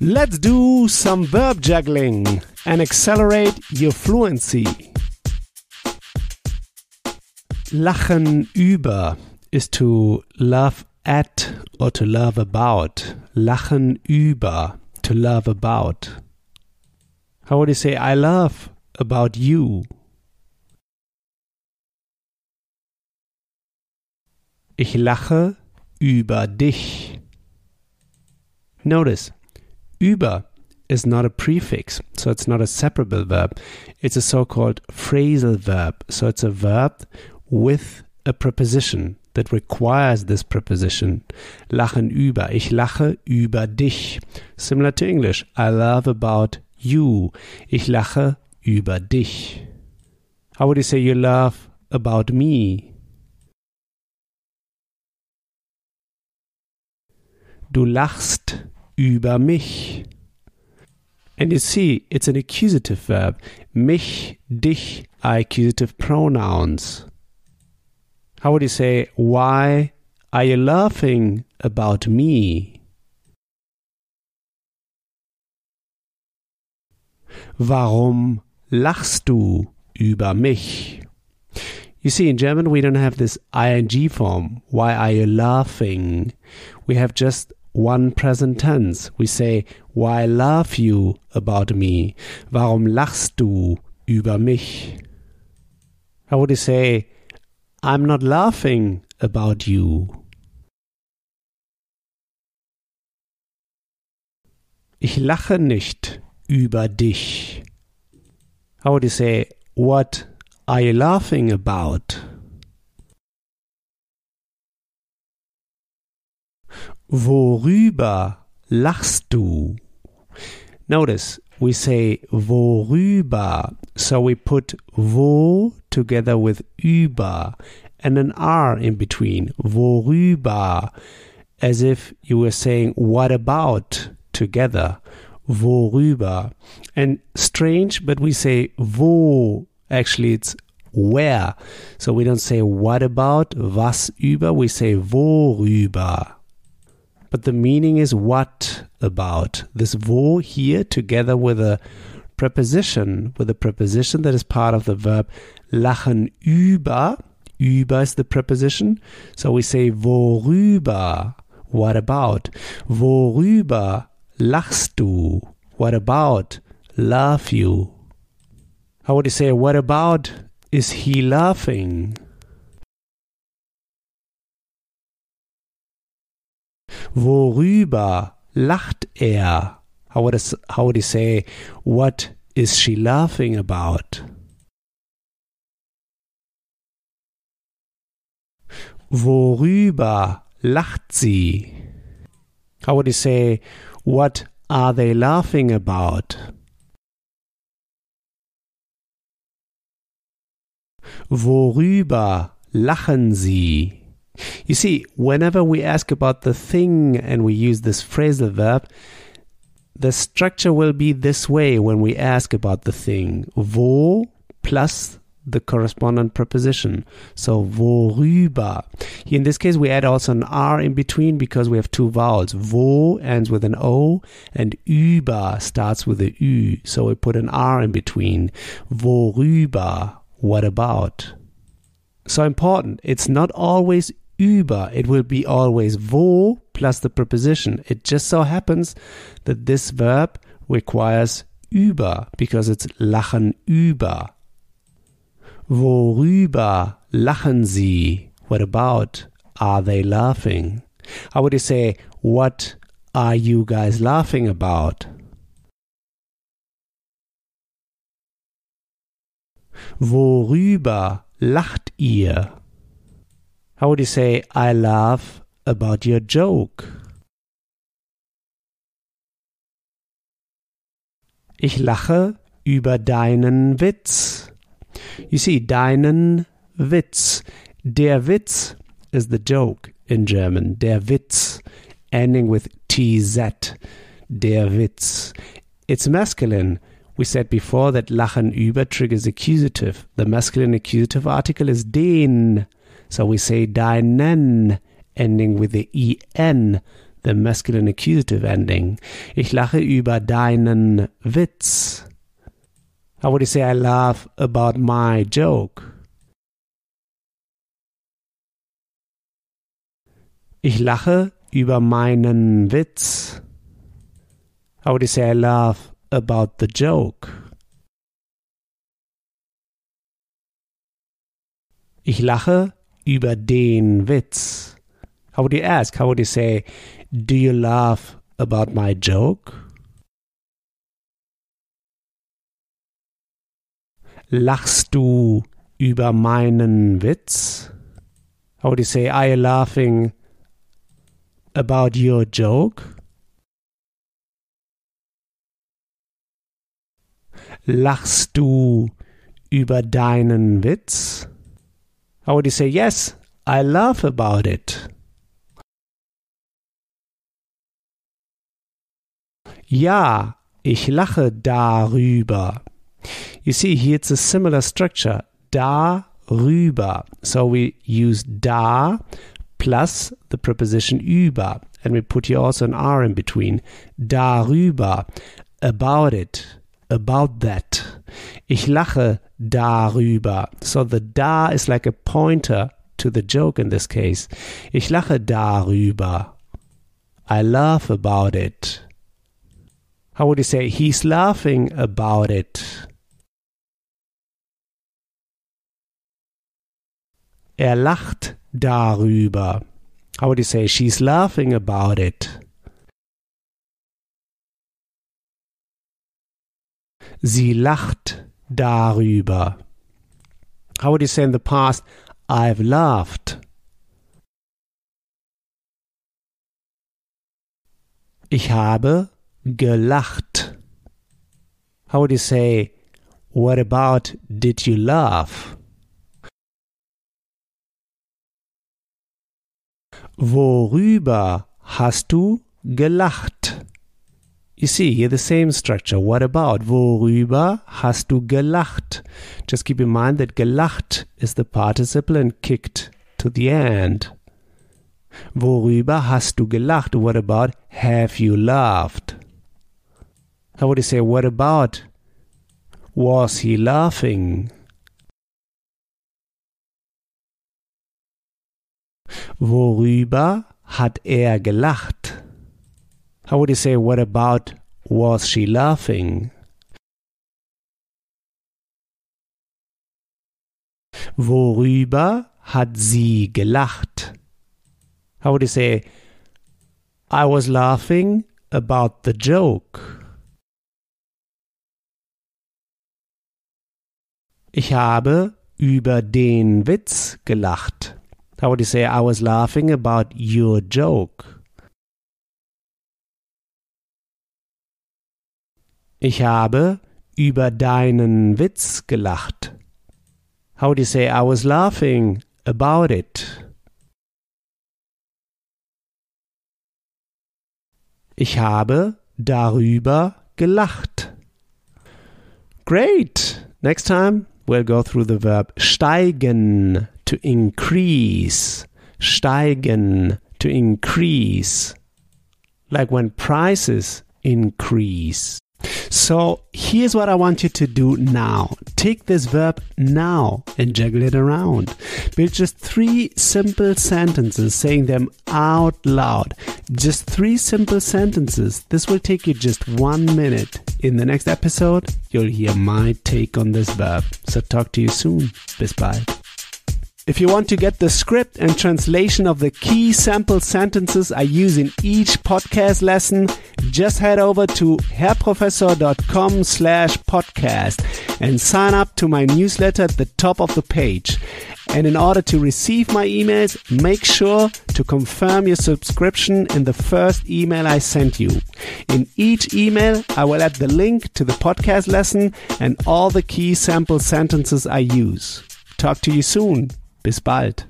Let's do some verb juggling and accelerate your fluency. Lachen über is to laugh at or to laugh about. Lachen über, to laugh about. How would you say I laugh about you? Ich lache über dich. Notice, über is not a prefix, so it's not a separable verb. It's a so called phrasal verb. So it's a verb with a preposition that requires this preposition. Lachen über. Ich lache über dich. Similar to English. I laugh about you. Ich lache über dich. How would you say you laugh about me? Du lachst über mich. And you see, it's an accusative verb. Mich, dich are accusative pronouns. How would you say, Why are you laughing about me? Warum lachst du über mich? You see, in German, we don't have this ing form. Why are you laughing? We have just one present tense. We say, Why laugh you about me? Warum lachst du über mich? How would you say, I'm not laughing about you? Ich lache nicht über dich. How would you say, What are you laughing about? Worüber lachst du? Notice we say worüber, so we put wo together with über and an r in between. Worüber, as if you were saying what about together. Worüber. And strange, but we say wo. Actually, it's where. So we don't say what about, was über, we say worüber but the meaning is what about. This wo here together with a preposition, with a preposition that is part of the verb lachen über. Über is the preposition. So we say worüber. What about? Worüber lachst du? What about? Laugh you. How would you say, what about is he laughing? Worüber lacht er? How would, how would you say, what is she laughing about? Worüber lacht sie? How would you say, what are they laughing about? Worüber lachen sie? You see, whenever we ask about the thing and we use this phrasal verb, the structure will be this way when we ask about the thing. Wo plus the correspondent preposition. So worüber. In this case, we add also an R in between because we have two vowels. Wo ends with an O and über starts with a Ü. So we put an R in between. Worüber. What about? So important. It's not always über. It will be always wo plus the preposition. It just so happens that this verb requires über because it's lachen über. Worüber lachen sie? What about? Are they laughing? How would you say, what are you guys laughing about? Worüber lacht ihr? How would you say, I laugh about your joke? Ich lache über deinen Witz. You see, deinen Witz. Der Witz is the joke in German. Der Witz, ending with TZ. Der Witz. It's masculine. We said before that lachen über triggers accusative. The masculine accusative article is den. So we say deinen, ending with the en. the masculine accusative ending. Ich lache über deinen Witz. How would you say I laugh about my joke? Ich lache über meinen Witz. How would you say I laugh about the joke? Ich lache über den Witz. How would you ask? How would you say, Do you laugh about my joke? Lachst du über meinen Witz? How would you say, Are you laughing about your joke? Lachst du über deinen Witz? How would you say, Yes, I laugh about it? Ja, ich lache darüber. You see, here it's a similar structure. Darüber. So we use da plus the preposition über. And we put here also an R in between. Darüber. About it. About that. Ich lache darüber. So the da is like a pointer to the joke in this case. Ich lache darüber. I laugh about it. How would you say he's laughing about it? Er lacht darüber. How would you say she's laughing about it? Sie lacht darüber. How would you say in the past, I've laughed? Ich habe gelacht. How would you say, what about did you laugh? Worüber hast du gelacht? You see here the same structure. What about? Worüber hast du gelacht? Just keep in mind that gelacht is the participle and kicked to the end. Worüber hast du gelacht? What about have you laughed? How would you say, what about? Was he laughing? Worüber hat er gelacht? How would you say, what about? Was she laughing? Worüber hat sie gelacht? How would you say, I was laughing about the joke? Ich habe über den Witz gelacht. How would you say I was laughing about your joke? Ich habe über deinen Witz gelacht. How would you say I was laughing about it? Ich habe darüber gelacht. Great! Next time we'll go through the verb steigen to increase. Steigen to increase. Like when prices increase. So here's what I want you to do now. Take this verb now and juggle it around. Build just three simple sentences, saying them out loud. Just three simple sentences. This will take you just one minute. In the next episode, you'll hear my take on this verb. So talk to you soon. Bis bald. If you want to get the script and translation of the key sample sentences I use in each podcast lesson, just head over to herrprofessor.com slash podcast and sign up to my newsletter at the top of the page. And in order to receive my emails, make sure to confirm your subscription in the first email I sent you. In each email, I will add the link to the podcast lesson and all the key sample sentences I use. Talk to you soon. Bis bald.